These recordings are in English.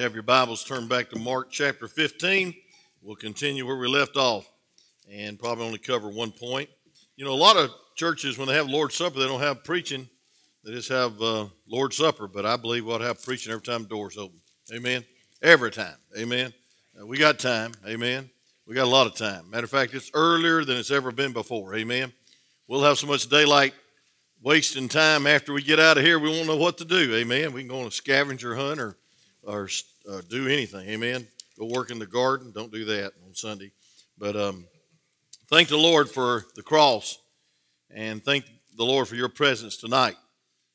have your Bibles, turned back to Mark chapter 15. We'll continue where we left off and probably only cover one point. You know, a lot of churches, when they have Lord's Supper, they don't have preaching. They just have uh, Lord's Supper, but I believe we ought to have preaching every time door's open. Amen. Every time. Amen. Uh, we got time. Amen. We got a lot of time. Matter of fact, it's earlier than it's ever been before. Amen. We'll have so much daylight wasting time after we get out of here, we won't know what to do. Amen. We can go on a scavenger hunt or, or uh, do anything. Amen. Go work in the garden. Don't do that on Sunday. But um, thank the Lord for the cross and thank the Lord for your presence tonight.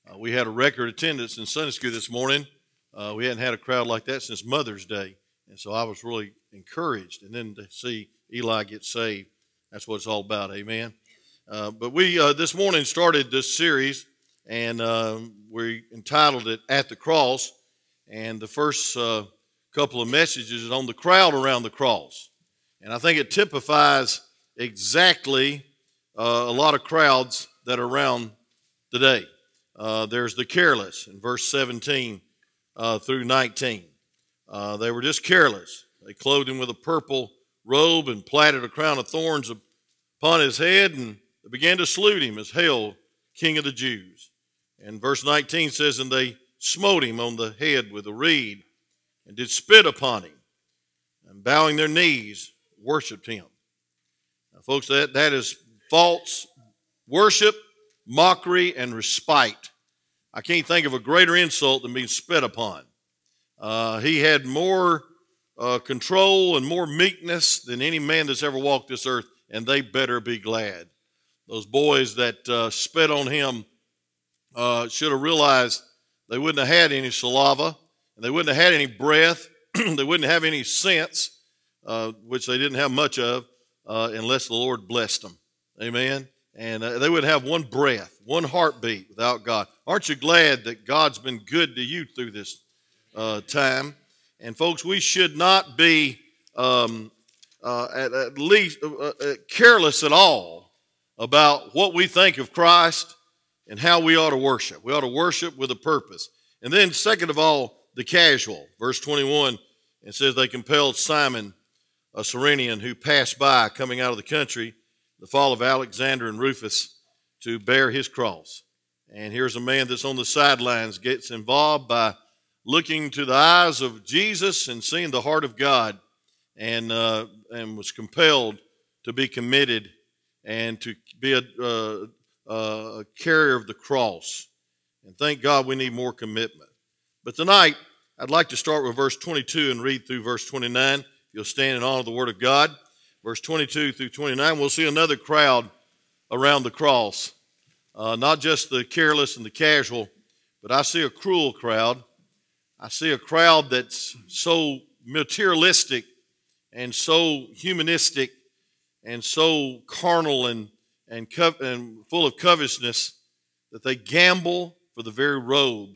Uh, we had a record attendance in Sunday school this morning. Uh, we hadn't had a crowd like that since Mother's Day. And so I was really encouraged. And then to see Eli get saved, that's what it's all about. Amen. Uh, but we uh, this morning started this series, and uh, we entitled it "At the Cross." And the first uh, couple of messages is on the crowd around the cross, and I think it typifies exactly uh, a lot of crowds that are around today. there's the careless in verse 17 through 19. they were just careless. They clothed him with a purple robe and platted a crown of thorns upon his head and they began to salute him as Hail, King of the Jews. And verse 19 says, And they smote him on the head with a reed and did spit upon him, and bowing their knees, worshiped him. Now, folks, that, that is false worship, mockery, and respite. I can't think of a greater insult than being spit upon. Uh, he had more uh, control and more meekness than any man that's ever walked this earth, and they better be glad. Those boys that uh, spit on him uh, should have realized they wouldn't have had any saliva, and they wouldn't have had any breath, they wouldn't have any sense, uh, which they didn't have much of, uh, unless the Lord blessed them. Amen. And uh, they wouldn't have one breath, one heartbeat without God. Aren't you glad that God's been good to you through this uh, time? And folks, we should not be um, at, at, least careless at all about what we think of Christ and how we ought to worship. We ought to worship with a purpose. And then, second of all, the casual. Verse 21, it says, They compelled Simon, a Cyrenian who passed by coming out of the country, the fall of Alexander and Rufus, to bear his cross. And here's a man that's on the sidelines, gets involved by looking to the eyes of Jesus and seeing the heart of God, and, uh, and was compelled to be committed and to be a, uh, uh, a carrier of the cross. And thank God we need more commitment. But tonight, I'd like to start with verse 22 and read through verse 29. You'll stand in honor of the Word of God. Verse 22 through 29, we'll see another crowd around the cross. Uh, not just the careless and the casual, but I see a cruel crowd. I see a crowd that's so materialistic and so humanistic and so carnal and, and, co- and full of covetousness that they gamble for the very robe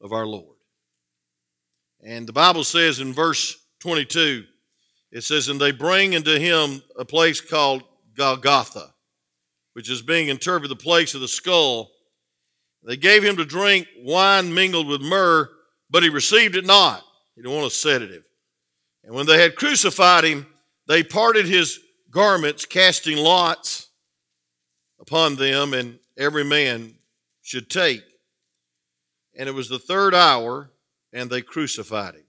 of our Lord. And the Bible says in verse 22, it says, And they bring into him a place called Golgotha, which is being interpreted the place of the skull. They gave him to drink wine mingled with myrrh, but he received it not. He didn't want a sedative. And when they had crucified him, they parted his garments, casting lots upon them, and every man should take. And it was the third hour, and they crucified him.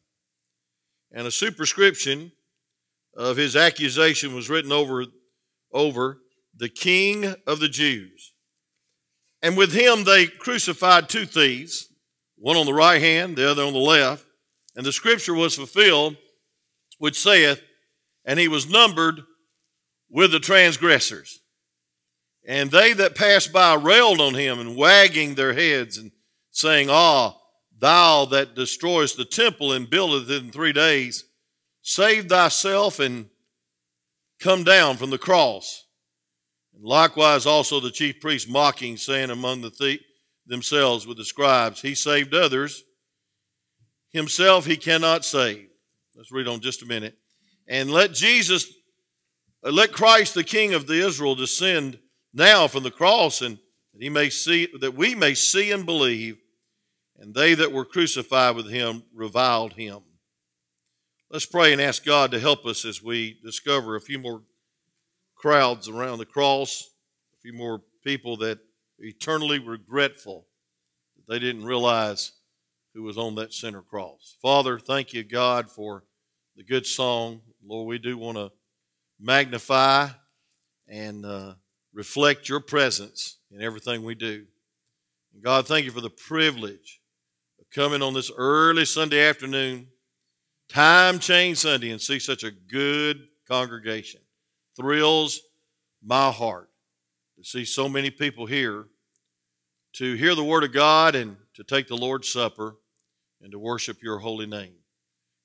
And a superscription of his accusation was written over, over the King of the Jews. And with him they crucified two thieves, one on the right hand, the other on the left. And the scripture was fulfilled, which saith, And he was numbered with the transgressors. And they that passed by railed on him and wagging their heads and saying, Ah, thou that destroyest the temple and buildeth it in three days, save thyself and come down from the cross. And likewise also the chief priests mocking, saying among the th- themselves with the scribes, He saved others, himself he cannot save. Let's read on just a minute. And let Jesus uh, let Christ, the King of the Israel, descend now from the cross, and that he may see that we may see and believe. and they that were crucified with him reviled him. Let's pray and ask God to help us as we discover a few more crowds around the cross, a few more people that are eternally regretful that they didn't realize who was on that center cross. Father, thank you, God, for the good song. Lord, we do want to magnify and uh, reflect your presence in everything we do. And God, thank you for the privilege of coming on this early Sunday afternoon, time change Sunday, and see such a good congregation. Thrills my heart to see so many people here to hear the Word of God and to take the Lord's Supper and to worship your holy name.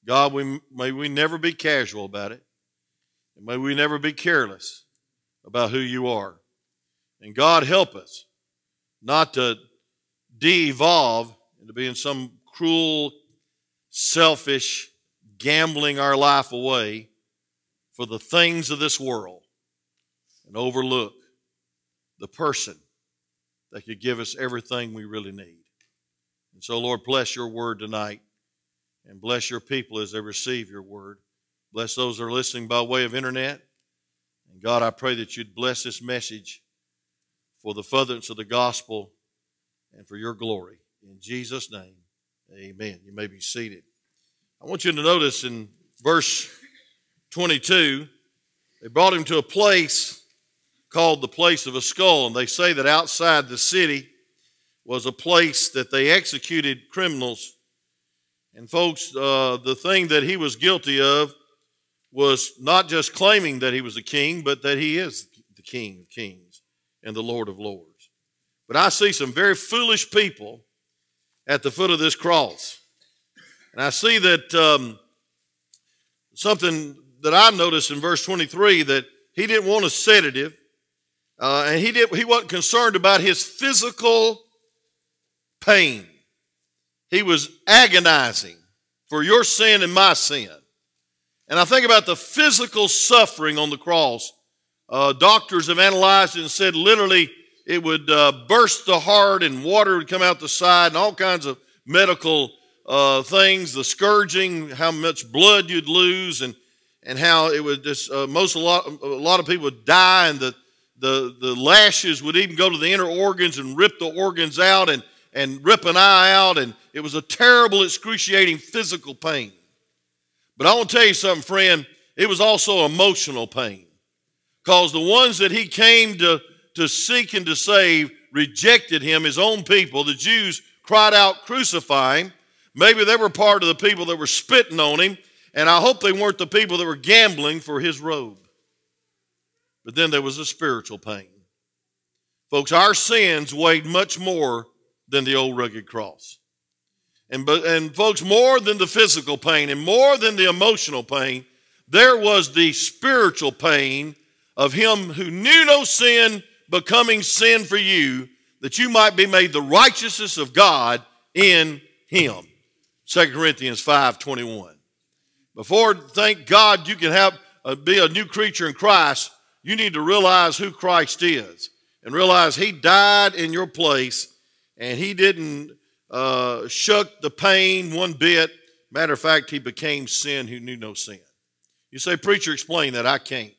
God, we, may we never be casual about it, and may we never be careless about who you are. And God, help us not to de evolve into being some cruel, selfish, gambling our life away for the things of this world and overlook the person that could give us everything we really need. And so, Lord, bless your word tonight and bless your people as they receive your word. Bless those that are listening by way of internet. And God, I pray that you'd bless this message for the furtherance of the gospel and for your glory. In Jesus' name, amen. You may be seated. I want you to notice in verse 22, they brought him to a place called the place of a skull, and they say that outside the city was a place that they executed criminals. And, folks, uh, the thing that he was guilty of was not just claiming that he was a king, but that he is the King of kings and the Lord of lords. But I see some very foolish people at the foot of this cross. And I see that um, something that I noticed in verse 23 that he didn't want a sedative, uh, and he, did, he wasn't concerned about his physical pain. He was agonizing for your sin and my sin. And I think about the physical suffering on the cross. Uh, doctors have analyzed it and said literally it would uh, burst the heart and water would come out the side and all kinds of medical uh, things, the scourging, how much blood you'd lose, and and how it would just uh, most a lot a lot of people would die, and the the the lashes would even go to the inner organs and rip the organs out and and rip an eye out, and it was a terrible, excruciating physical pain. But I want to tell you something, friend. It was also emotional pain, because the ones that he came to to seek and to save rejected him. His own people, the Jews, cried out, "Crucify him!" Maybe they were part of the people that were spitting on him, and I hope they weren't the people that were gambling for his robe. But then there was a spiritual pain. Folks, our sins weighed much more than the old rugged cross. And, and folks, more than the physical pain and more than the emotional pain, there was the spiritual pain of him who knew no sin becoming sin for you, that you might be made the righteousness of God in him. 2 Corinthians 5 21. Before, thank God, you can have uh, be a new creature in Christ, you need to realize who Christ is and realize He died in your place and He didn't uh, shuck the pain one bit. Matter of fact, He became sin who knew no sin. You say, Preacher, explain that. I can't.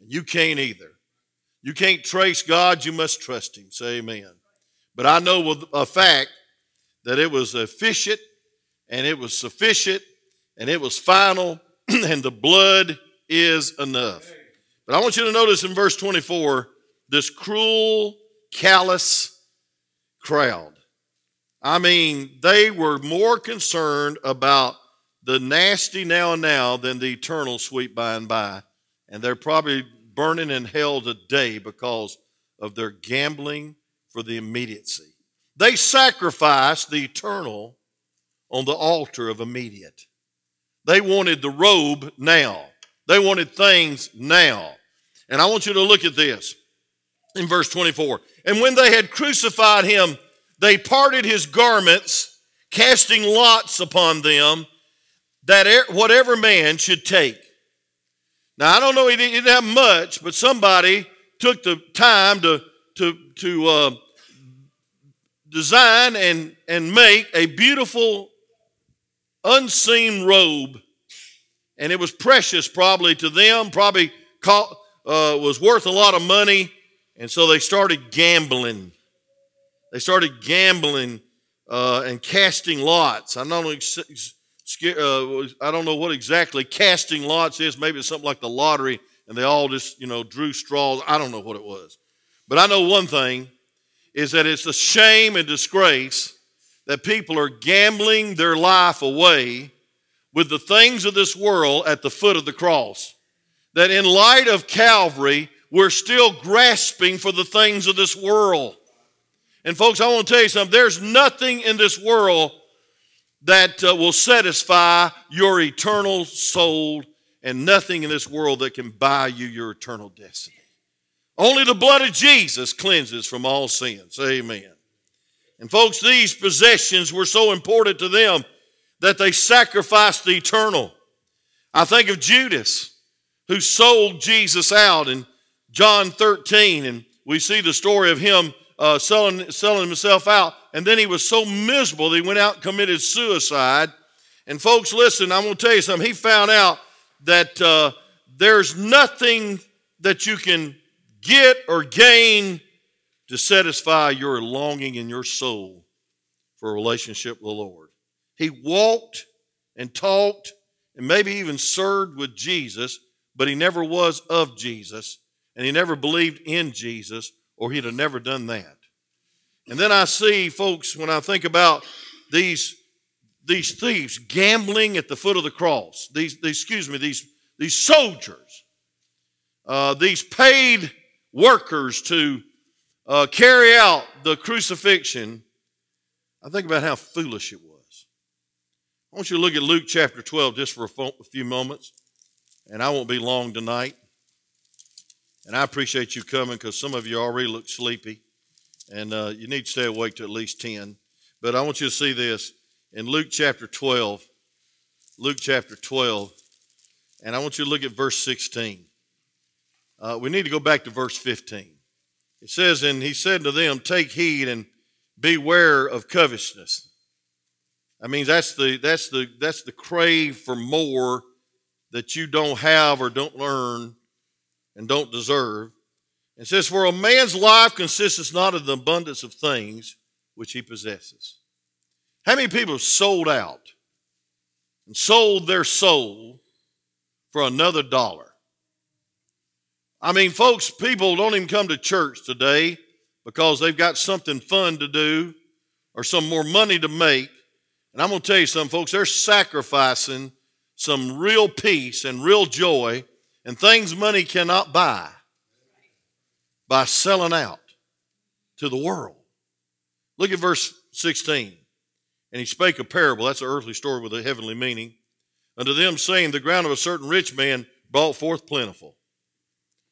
And you can't either. You can't trace God, you must trust Him. Say amen. But I know with a fact that it was efficient and it was sufficient and it was final and the blood is enough. But I want you to notice in verse 24 this cruel, callous crowd. I mean, they were more concerned about the nasty now and now than the eternal sweet by and by. And they're probably burning in hell today because of their gambling for the immediacy. They sacrificed the eternal on the altar of immediate. They wanted the robe now. They wanted things now. And I want you to look at this in verse 24. And when they had crucified him, they parted his garments, casting lots upon them, that whatever man should take. Now, I don't know, he didn't have much, but somebody took the time to, to, to uh, design and, and make a beautiful, unseen robe. And it was precious probably to them, probably caught, uh, was worth a lot of money. And so they started gambling. They started gambling uh, and casting lots. I don't, know, uh, I don't know what exactly casting lots is. Maybe it's something like the lottery, and they all just, you know, drew straws. I don't know what it was. But I know one thing is that it's a shame and disgrace that people are gambling their life away with the things of this world at the foot of the cross. That in light of Calvary, we're still grasping for the things of this world. And folks, I want to tell you something. There's nothing in this world that uh, will satisfy your eternal soul, and nothing in this world that can buy you your eternal destiny. Only the blood of Jesus cleanses from all sins. Amen. And folks, these possessions were so important to them that they sacrificed the eternal. I think of Judas, who sold Jesus out in John 13, and we see the story of him uh, selling, selling himself out. And then he was so miserable that he went out and committed suicide. And folks, listen, I'm going to tell you something. He found out that uh, there's nothing that you can get or gain to satisfy your longing in your soul for a relationship with the Lord. He walked and talked and maybe even served with Jesus, but he never was of Jesus and he never believed in Jesus or he'd have never done that. And then I see, folks, when I think about these, these thieves gambling at the foot of the cross, these, these excuse me, these, these soldiers, uh, these paid workers to uh, carry out the crucifixion, I think about how foolish it was. I want you to look at Luke chapter 12 just for a few moments, and I won't be long tonight. And I appreciate you coming because some of you already look sleepy, and uh, you need to stay awake to at least 10. But I want you to see this in Luke chapter 12. Luke chapter 12, and I want you to look at verse 16. Uh, we need to go back to verse 15. It says, And he said to them, Take heed and beware of covetousness. That means that's the that's the that's the crave for more that you don't have or don't learn and don't deserve. It says, For a man's life consists not of the abundance of things which he possesses. How many people have sold out and sold their soul for another dollar? I mean, folks, people don't even come to church today because they've got something fun to do or some more money to make. And I'm going to tell you something, folks, they're sacrificing some real peace and real joy and things money cannot buy by selling out to the world. Look at verse 16. And he spake a parable, that's an earthly story with a heavenly meaning, unto them saying, The ground of a certain rich man brought forth plentiful.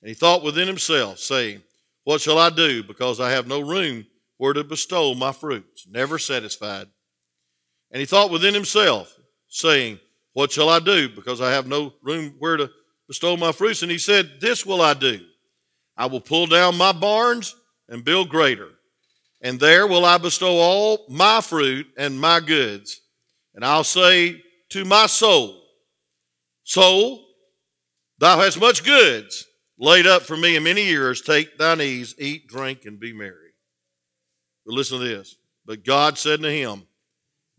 And he thought within himself, saying, What shall I do? Because I have no room where to bestow my fruits. Never satisfied. And he thought within himself, saying, What shall I do? Because I have no room where to bestow my fruits. And he said, This will I do. I will pull down my barns and build greater. And there will I bestow all my fruit and my goods. And I'll say to my soul, Soul, thou hast much goods laid up for me in many years. Take thine ease, eat, drink, and be merry. But listen to this. But God said to him,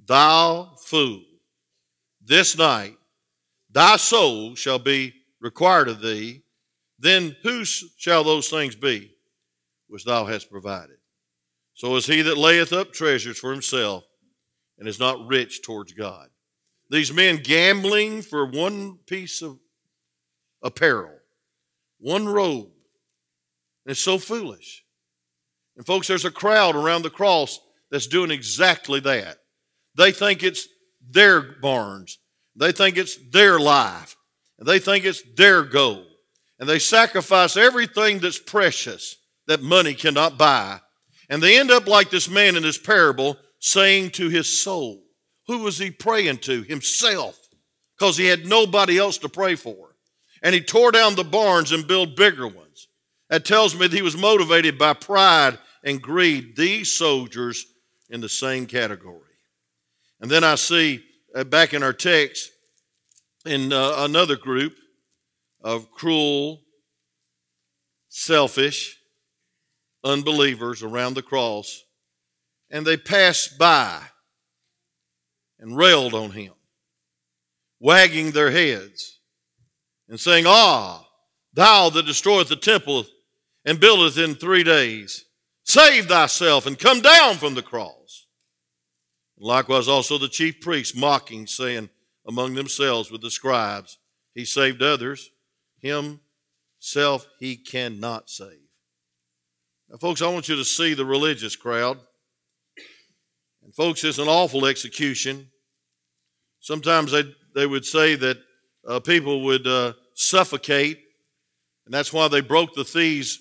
Thou fool, this night thy soul shall be required of thee. Then whose shall those things be which thou hast provided? So is he that layeth up treasures for himself and is not rich towards God. These men gambling for one piece of apparel one robe. And it's so foolish. And folks, there's a crowd around the cross that's doing exactly that. They think it's their barns. They think it's their life. And they think it's their goal. And they sacrifice everything that's precious that money cannot buy. And they end up like this man in this parable saying to his soul, who was he praying to? Himself, because he had nobody else to pray for and he tore down the barns and built bigger ones. That tells me that he was motivated by pride and greed. These soldiers in the same category. And then I see uh, back in our text in uh, another group of cruel, selfish unbelievers around the cross, and they passed by and railed on him, wagging their heads and saying, Ah, thou that destroyest the temple and buildeth in three days, save thyself and come down from the cross. Likewise, also the chief priests mocking, saying among themselves with the scribes, He saved others, himself he cannot save. Now, folks, I want you to see the religious crowd. And, folks, it's an awful execution. Sometimes they, they would say that uh, people would uh, suffocate, and that's why they broke the thieves'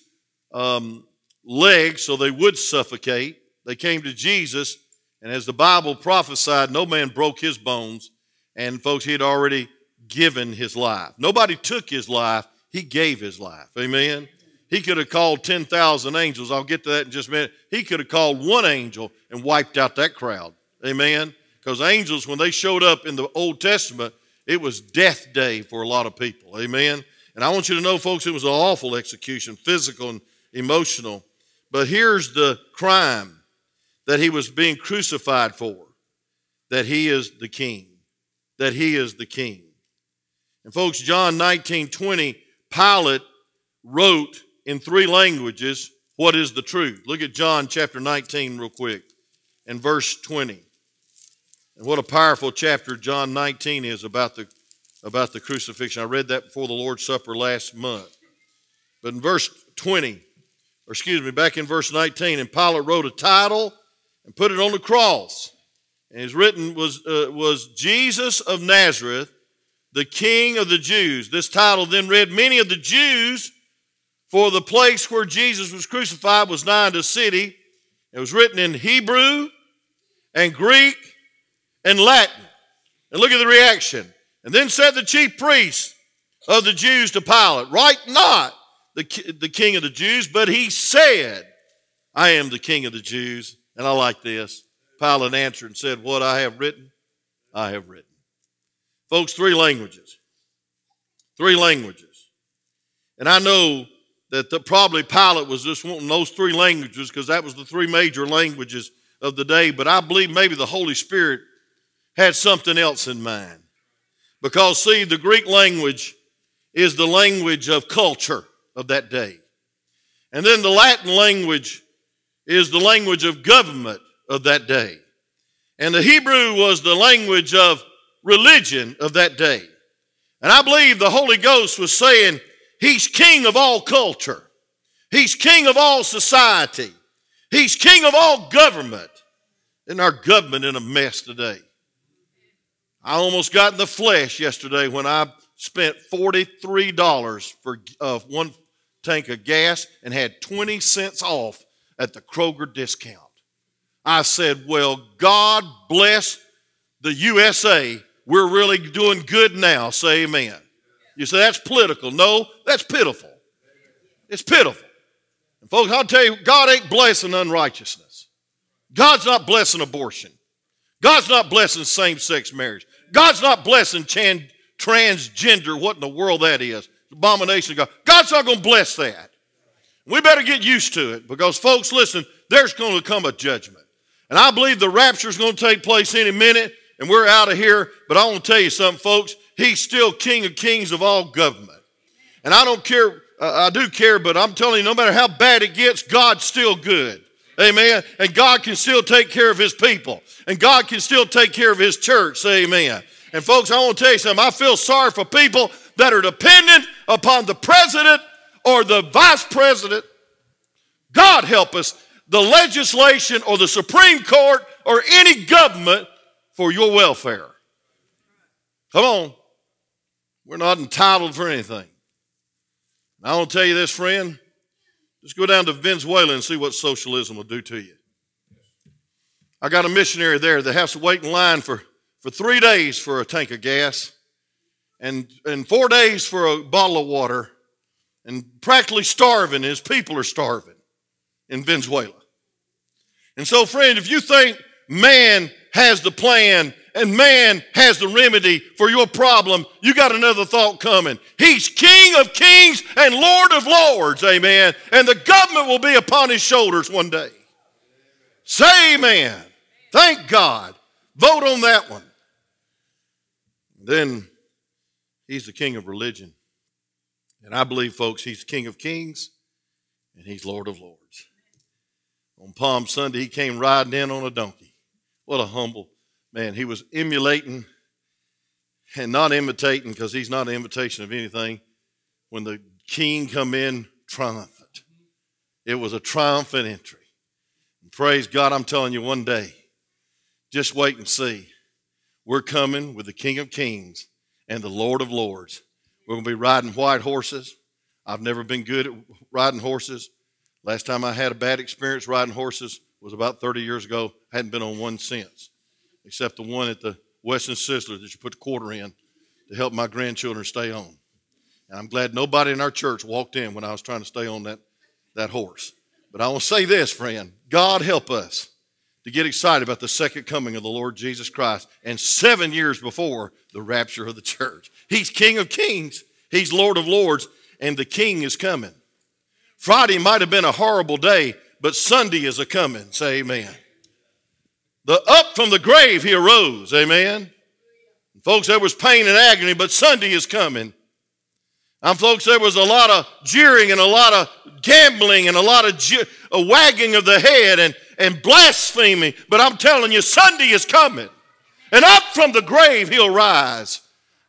um, legs so they would suffocate. They came to Jesus, and as the Bible prophesied, no man broke his bones. And, folks, he had already given his life. Nobody took his life, he gave his life. Amen. He could have called 10,000 angels. I'll get to that in just a minute. He could have called one angel and wiped out that crowd. Amen. Because angels, when they showed up in the Old Testament, it was death day for a lot of people. Amen. And I want you to know, folks, it was an awful execution, physical and emotional. But here's the crime that he was being crucified for that he is the king. That he is the king. And folks, John 19 20, Pilate wrote in three languages what is the truth. Look at John chapter 19 real quick and verse 20. And what a powerful chapter John 19 is about the about the crucifixion. I read that before the Lord's Supper last month. But in verse 20, or excuse me, back in verse 19, and Pilate wrote a title and put it on the cross. And his written was, uh, was Jesus of Nazareth, the King of the Jews. This title then read, Many of the Jews, for the place where Jesus was crucified was nigh unto the city. It was written in Hebrew and Greek and Latin. And look at the reaction. And then said the chief priests of the Jews to Pilate, Write not the, the king of the Jews, but he said, I am the king of the Jews. And I like this. Pilate answered and said, What I have written, I have written. Folks, three languages. Three languages. And I know that the, probably Pilate was just wanting those three languages because that was the three major languages of the day. But I believe maybe the Holy Spirit had something else in mind. Because, see, the Greek language is the language of culture of that day. And then the Latin language is the language of government of that day. And the Hebrew was the language of religion of that day. And I believe the Holy Ghost was saying, He's king of all culture. He's king of all society. He's king of all government. Isn't our government in a mess today? I almost got in the flesh yesterday when I spent $43 for uh, one tank of gas and had 20 cents off at the Kroger discount. I said, Well, God bless the USA we're really doing good now. Say amen. You say that's political. No, that's pitiful. It's pitiful. And folks, I'll tell you, God ain't blessing unrighteousness. God's not blessing abortion. God's not blessing same sex marriage. God's not blessing transgender, what in the world that is. Abomination of God. God's not going to bless that. We better get used to it because, folks, listen, there's going to come a judgment. And I believe the rapture is going to take place any minute and we're out of here. But I want to tell you something, folks. He's still King of Kings of all government. And I don't care, uh, I do care, but I'm telling you, no matter how bad it gets, God's still good. Amen. And God can still take care of his people. And God can still take care of his church. Amen. And folks, I want to tell you something. I feel sorry for people that are dependent upon the president or the vice president. God help us. The legislation or the Supreme Court or any government for your welfare. Come on. We're not entitled for anything. I want to tell you this, friend. Just go down to Venezuela and see what socialism will do to you. I got a missionary there that has to wait in line for, for three days for a tank of gas and, and four days for a bottle of water and practically starving. His people are starving in Venezuela. And so, friend, if you think man has the plan and man has the remedy for your problem, you got another thought coming. He's King of kings and Lord of lords, amen. And the government will be upon his shoulders one day. Say amen. Thank God. Vote on that one. Then he's the king of religion. And I believe, folks, he's King of kings and he's Lord of lords. On Palm Sunday, he came riding in on a donkey. What a humble man, he was emulating and not imitating because he's not an imitation of anything. When the king come in triumphant, it was a triumphant entry. And praise God, I'm telling you, one day, just wait and see. We're coming with the King of Kings and the Lord of Lords. We're going to be riding white horses. I've never been good at riding horses. Last time I had a bad experience riding horses was about 30 years ago. I hadn't been on one since except the one at the Western Sizzler that you put the quarter in to help my grandchildren stay on. And I'm glad nobody in our church walked in when I was trying to stay on that, that horse. But I will say this, friend God help us to get excited about the second coming of the Lord Jesus Christ and seven years before the rapture of the church. He's King of Kings, He's Lord of Lords, and the King is coming. Friday might have been a horrible day, but Sunday is a coming. Say amen. The up from the grave he arose. Amen. Folks, there was pain and agony, but Sunday is coming. And folks, there was a lot of jeering and a lot of gambling and a lot of je- a wagging of the head and, and blaspheming. But I'm telling you, Sunday is coming. And up from the grave he'll rise.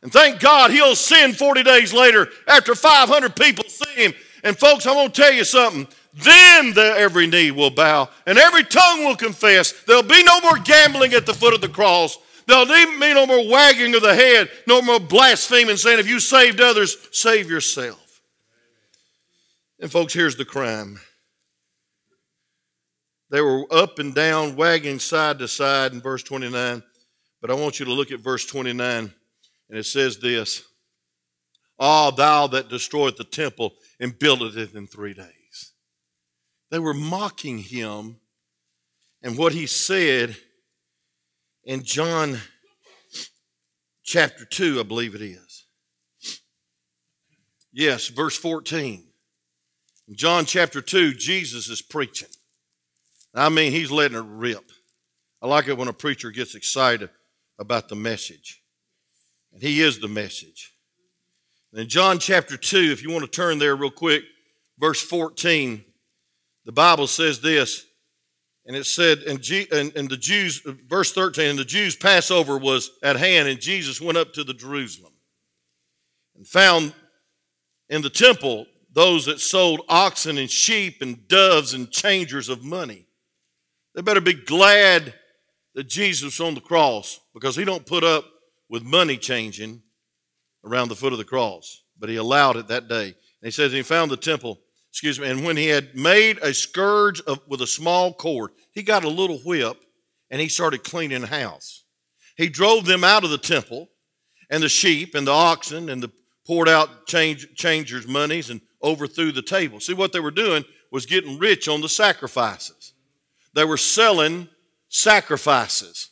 And thank God he'll send 40 days later after 500 people see him. And folks, I'm going to tell you something. Then the, every knee will bow and every tongue will confess. There'll be no more gambling at the foot of the cross. There'll be no more wagging of the head, no more blaspheming, saying, if you saved others, save yourself. And folks, here's the crime. They were up and down, wagging side to side in verse 29. But I want you to look at verse 29, and it says this Ah, thou that destroyed the temple and builded it in three days. They were mocking him and what he said in John chapter 2, I believe it is. Yes, verse 14. In John chapter 2, Jesus is preaching. I mean, he's letting it rip. I like it when a preacher gets excited about the message. And he is the message. And in John chapter 2, if you want to turn there real quick, verse 14, the Bible says this, and it said, and, G, and, and the Jews, verse 13, and the Jews' Passover was at hand, and Jesus went up to the Jerusalem and found in the temple those that sold oxen and sheep and doves and changers of money. They better be glad that Jesus on the cross because he don't put up with money changing around the foot of the cross, but he allowed it that day. And he says he found the temple excuse me, and when he had made a scourge of, with a small cord, he got a little whip and he started cleaning house. He drove them out of the temple and the sheep and the oxen and the poured out change, changers' monies and overthrew the table. See, what they were doing was getting rich on the sacrifices. They were selling sacrifices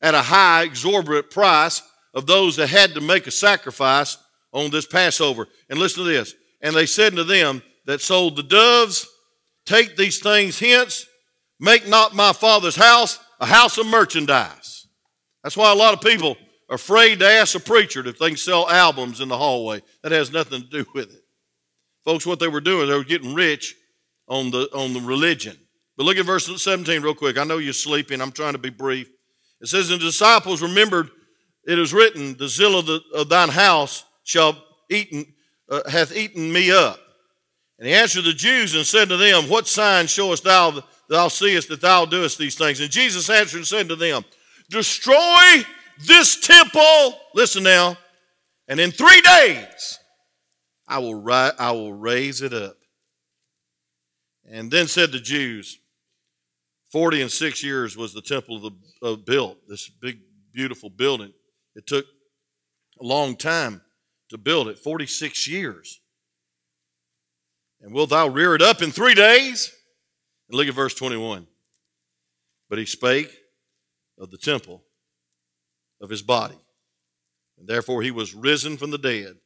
at a high, exorbitant price of those that had to make a sacrifice on this Passover. And listen to this. And they said to them, that sold the doves, Take these things hence, make not my father's house a house of merchandise. That's why a lot of people are afraid to ask a preacher if they can sell albums in the hallway. That has nothing to do with it. Folks, what they were doing, they were getting rich on the, on the religion. But look at verse 17 real quick. I know you're sleeping. I'm trying to be brief. It says, And the disciples remembered it is written, The zeal of, the, of thine house shall eaten, uh, hath eaten me up. And he answered the Jews and said to them, What sign showest thou that thou seest that thou doest these things? And Jesus answered and said to them, Destroy this temple, listen now, and in three days I will, ri- I will raise it up. And then said the Jews, Forty and six years was the temple of the, of built, this big, beautiful building. It took a long time to build it, 46 years. And wilt thou rear it up in three days? And look at verse 21. but he spake of the temple of his body. And therefore he was risen from the dead.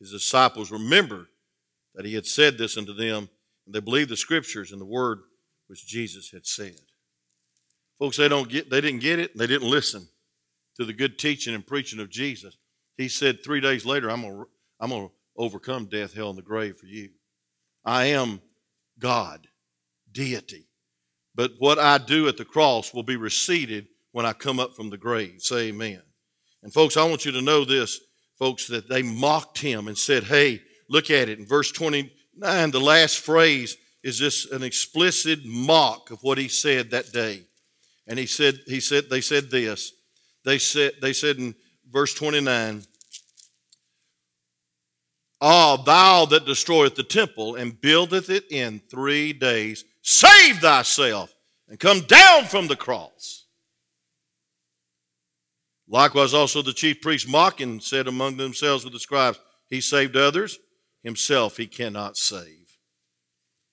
His disciples remembered that he had said this unto them, and they believed the scriptures and the word which Jesus had said. Folks, they don't get they didn't get it, they didn't listen to the good teaching and preaching of Jesus. He said three days later, I'm gonna I'm gonna overcome death, hell, and the grave for you. I am God, deity. But what I do at the cross will be receded when I come up from the grave. Say amen. And folks, I want you to know this, folks, that they mocked him and said, Hey, look at it. In verse 29, the last phrase is just an explicit mock of what he said that day. And he said, he said, they said this. They said, they said in verse 29, Ah, thou that destroyeth the temple and buildeth it in three days, save thyself and come down from the cross. Likewise, also the chief priests mocking said among themselves with the scribes, He saved others, himself he cannot save.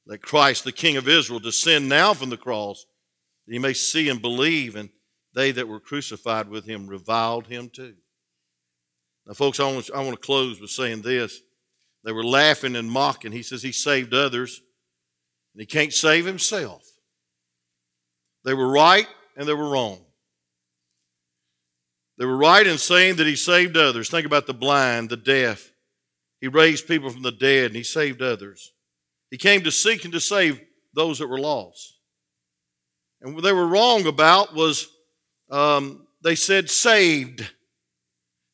Let Christ, the King of Israel, descend now from the cross, that he may see and believe, and they that were crucified with him reviled him too. Now, folks, I want, I want to close with saying this. They were laughing and mocking. He says he saved others, and he can't save himself. They were right and they were wrong. They were right in saying that he saved others. Think about the blind, the deaf. He raised people from the dead and he saved others. He came to seek and to save those that were lost. And what they were wrong about was um, they said saved.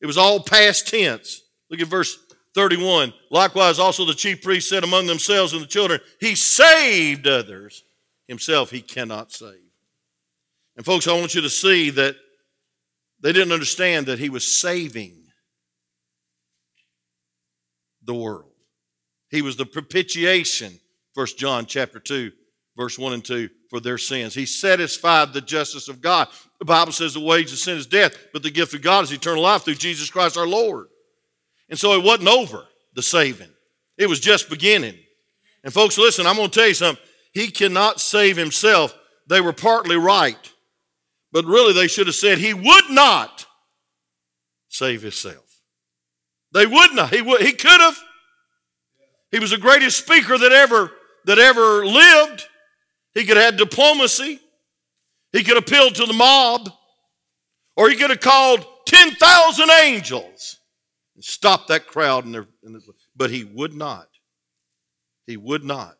It was all past tense. Look at verse 31. Likewise, also the chief priests said among themselves and the children, He saved others. Himself he cannot save. And folks, I want you to see that they didn't understand that he was saving the world. He was the propitiation, First John chapter 2, verse 1 and 2, for their sins. He satisfied the justice of God. The Bible says the wage of sin is death, but the gift of God is eternal life through Jesus Christ our Lord. And so it wasn't over, the saving. It was just beginning. And folks, listen, I'm going to tell you something. He cannot save himself. They were partly right. But really, they should have said he would not save himself. They would not. He would. He could have. He was the greatest speaker that ever that ever lived. He could have had diplomacy. He could have appealed to the mob, or he could have called ten thousand angels and stopped that crowd. In their, in their, but he would not. He would not.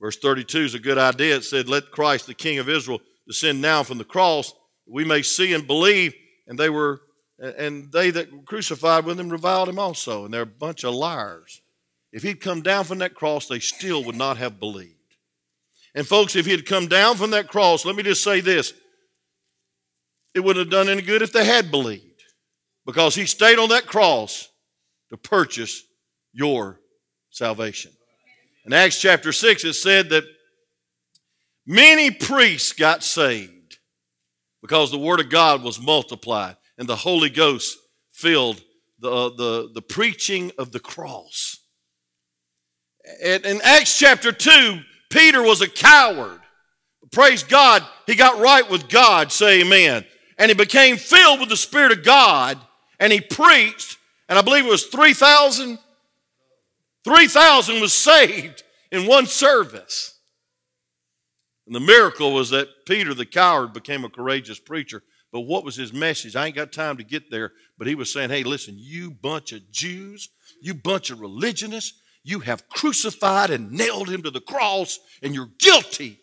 Verse 32 is a good idea. It said, Let Christ, the King of Israel, descend now from the cross, we may see and believe. And they were, and they that crucified with him reviled him also. And they're a bunch of liars. If he'd come down from that cross, they still would not have believed. And folks, if he had come down from that cross, let me just say this it wouldn't have done any good if they had believed because he stayed on that cross to purchase your salvation. In Acts chapter 6, it said that Many priests got saved because the Word of God was multiplied and the Holy Ghost filled the, uh, the, the preaching of the cross. And in Acts chapter 2, Peter was a coward. Praise God, he got right with God, say amen. And he became filled with the Spirit of God and he preached, and I believe it was 3,000. 3,000 was saved in one service. And the miracle was that Peter the coward became a courageous preacher. But what was his message? I ain't got time to get there. But he was saying, hey, listen, you bunch of Jews, you bunch of religionists, you have crucified and nailed him to the cross, and you're guilty,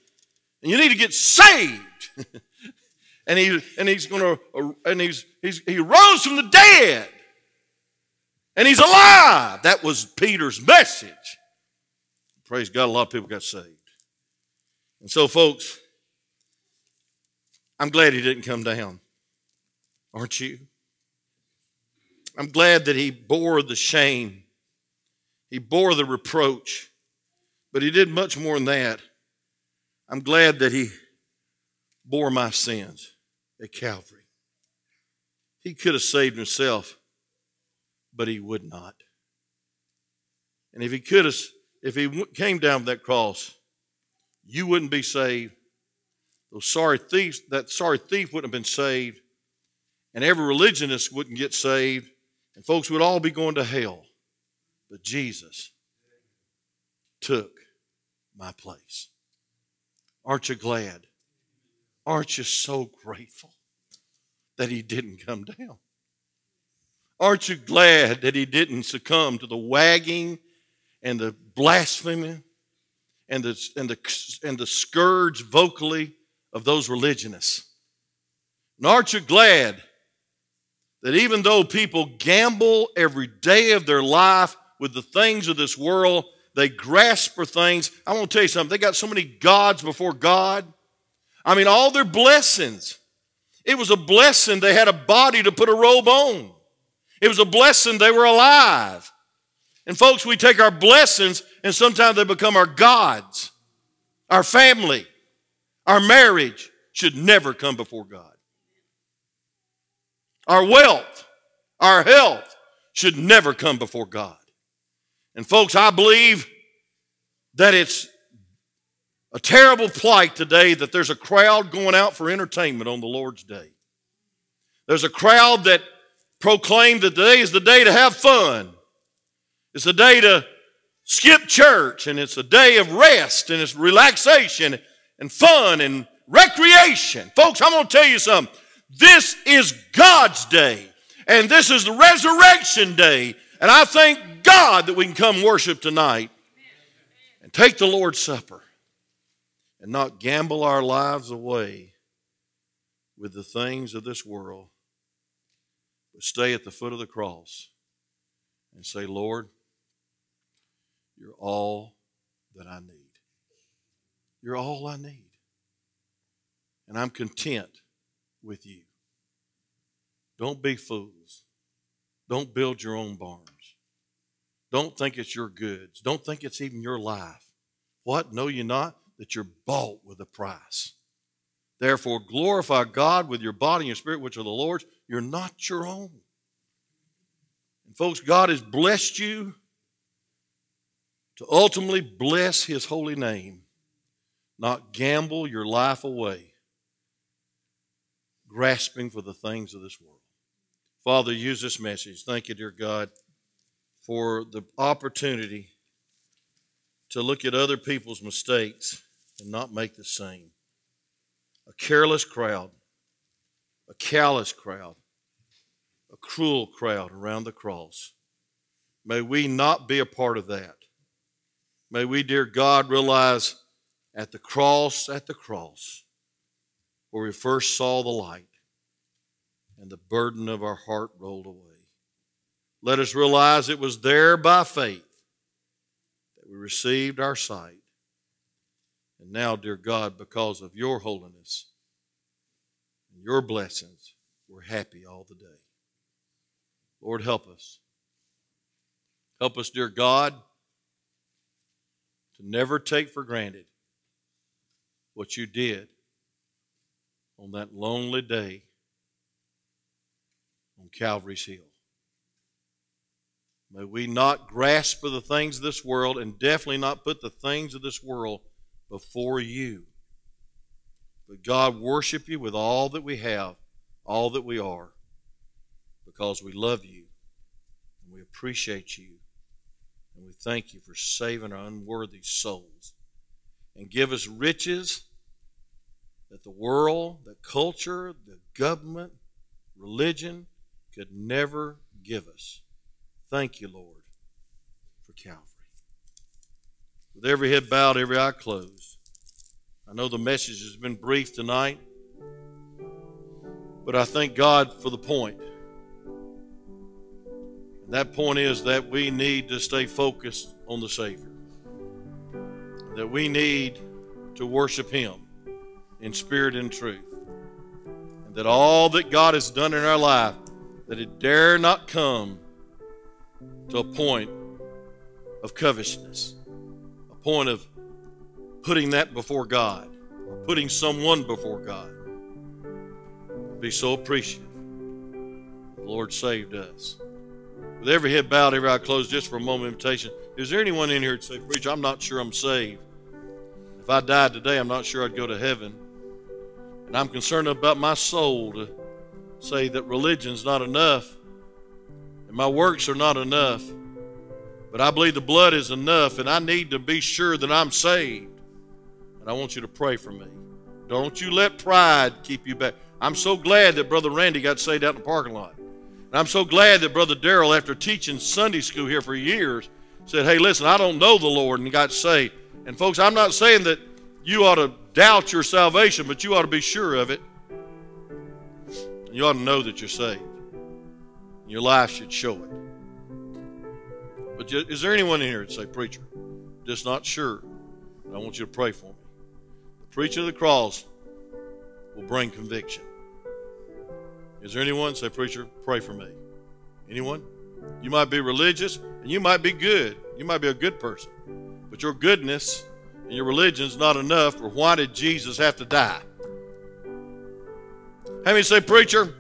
and you need to get saved. and he and he's gonna and he's, he's he rose from the dead, and he's alive. That was Peter's message. Praise God, a lot of people got saved. And so, folks, I'm glad he didn't come down. Aren't you? I'm glad that he bore the shame, he bore the reproach, but he did much more than that. I'm glad that he bore my sins at Calvary. He could have saved himself, but he would not. And if he could have, if he came down that cross, you wouldn't be saved. those sorry thieves, that sorry thief wouldn't have been saved, and every religionist wouldn't get saved, and folks would all be going to hell. But Jesus took my place. Aren't you glad? Aren't you so grateful that he didn't come down? Aren't you glad that he didn't succumb to the wagging and the blasphemy and the, and the, and the scourge vocally of those religionists? And aren't you glad that even though people gamble every day of their life with the things of this world, they grasp for things. I want to tell you something. They got so many gods before God. I mean, all their blessings. It was a blessing they had a body to put a robe on. It was a blessing they were alive. And folks, we take our blessings and sometimes they become our gods. Our family, our marriage should never come before God. Our wealth, our health should never come before God. And folks, I believe that it's a terrible plight today that there's a crowd going out for entertainment on the Lord's day. There's a crowd that proclaimed that today is the day to have fun. It's a day to skip church and it's a day of rest and it's relaxation and fun and recreation. Folks, I'm going to tell you something. This is God's day and this is the resurrection day. And I thank God that we can come worship tonight and take the Lord's Supper and not gamble our lives away with the things of this world, but stay at the foot of the cross and say, Lord, you're all that I need. You're all I need. And I'm content with you. Don't be fools. Don't build your own barns. Don't think it's your goods. Don't think it's even your life. What? Know you not that you're bought with a price. Therefore, glorify God with your body and your spirit, which are the Lord's. You're not your own. And folks, God has blessed you to ultimately bless His holy name, not gamble your life away, grasping for the things of this world. Father, use this message. Thank you, dear God, for the opportunity to look at other people's mistakes and not make the same. A careless crowd, a callous crowd, a cruel crowd around the cross. May we not be a part of that. May we, dear God, realize at the cross, at the cross, where we first saw the light and the burden of our heart rolled away. Let us realize it was there by faith that we received our sight and now, dear God, because of your holiness and your blessings, we're happy all the day. Lord, help us. Help us, dear God, to never take for granted what you did on that lonely day Calvary's Hill. May we not grasp for the things of this world and definitely not put the things of this world before you. But God, worship you with all that we have, all that we are, because we love you and we appreciate you and we thank you for saving our unworthy souls. And give us riches that the world, the culture, the government, religion could never give us. Thank you, Lord, for Calvary with every head bowed, every eye closed. I know the message has been brief tonight, but I thank God for the point. And that point is that we need to stay focused on the Savior, that we need to worship Him in spirit and truth, and that all that God has done in our life, that it dare not come to a point of covetousness a point of putting that before God or putting someone before God. Be so appreciative. The Lord saved us. With every head bowed, every eye closed, just for a moment of invitation. Is there anyone in here that say, Preacher, I'm not sure I'm saved. If I died today, I'm not sure I'd go to heaven. And I'm concerned about my soul to say that religion's not enough and my works are not enough. But I believe the blood is enough, and I need to be sure that I'm saved. And I want you to pray for me. Don't you let pride keep you back. I'm so glad that Brother Randy got saved out in the parking lot. And I'm so glad that Brother Darrell, after teaching Sunday school here for years, said, Hey, listen, I don't know the Lord, and got saved. And folks, I'm not saying that you ought to doubt your salvation, but you ought to be sure of it. You ought to know that you're saved. Your life should show it. But is there anyone in here that say, Preacher, just not sure? I want you to pray for me. The preaching of the cross will bring conviction. Is there anyone say, Preacher, pray for me? Anyone? You might be religious and you might be good. You might be a good person. But your goodness and your religion is not enough for why did Jesus have to die? How many say, Preacher,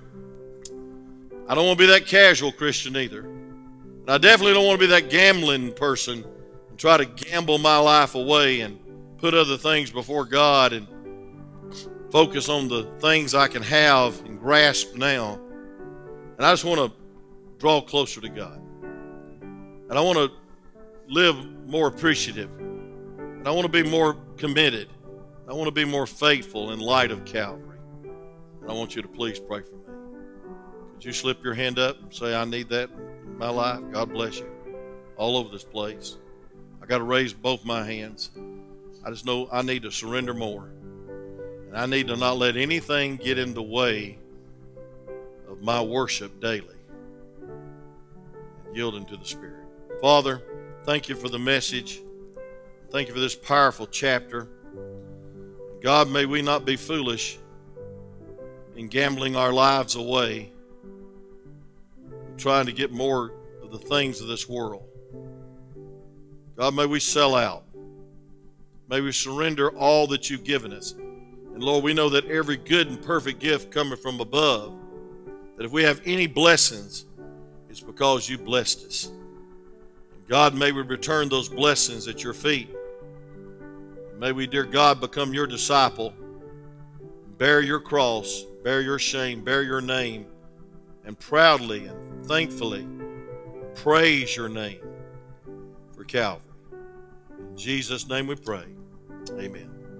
I don't want to be that casual Christian either. And I definitely don't want to be that gambling person and try to gamble my life away and put other things before God and focus on the things I can have and grasp now. And I just want to draw closer to God. And I want to live more appreciative. And I want to be more committed. I want to be more faithful in light of Calvary. I want you to please pray for me. Could you slip your hand up and say, I need that in my life? God bless you. All over this place. I got to raise both my hands. I just know I need to surrender more. And I need to not let anything get in the way of my worship daily and yielding to the Spirit. Father, thank you for the message. Thank you for this powerful chapter. God, may we not be foolish in gambling our lives away, trying to get more of the things of this world. God, may we sell out. May we surrender all that you've given us. And Lord, we know that every good and perfect gift coming from above, that if we have any blessings, it's because you blessed us. And God, may we return those blessings at your feet. May we, dear God, become your disciple, bear your cross, bear your shame, bear your name, and proudly and thankfully praise your name for Calvary. In Jesus' name we pray. Amen.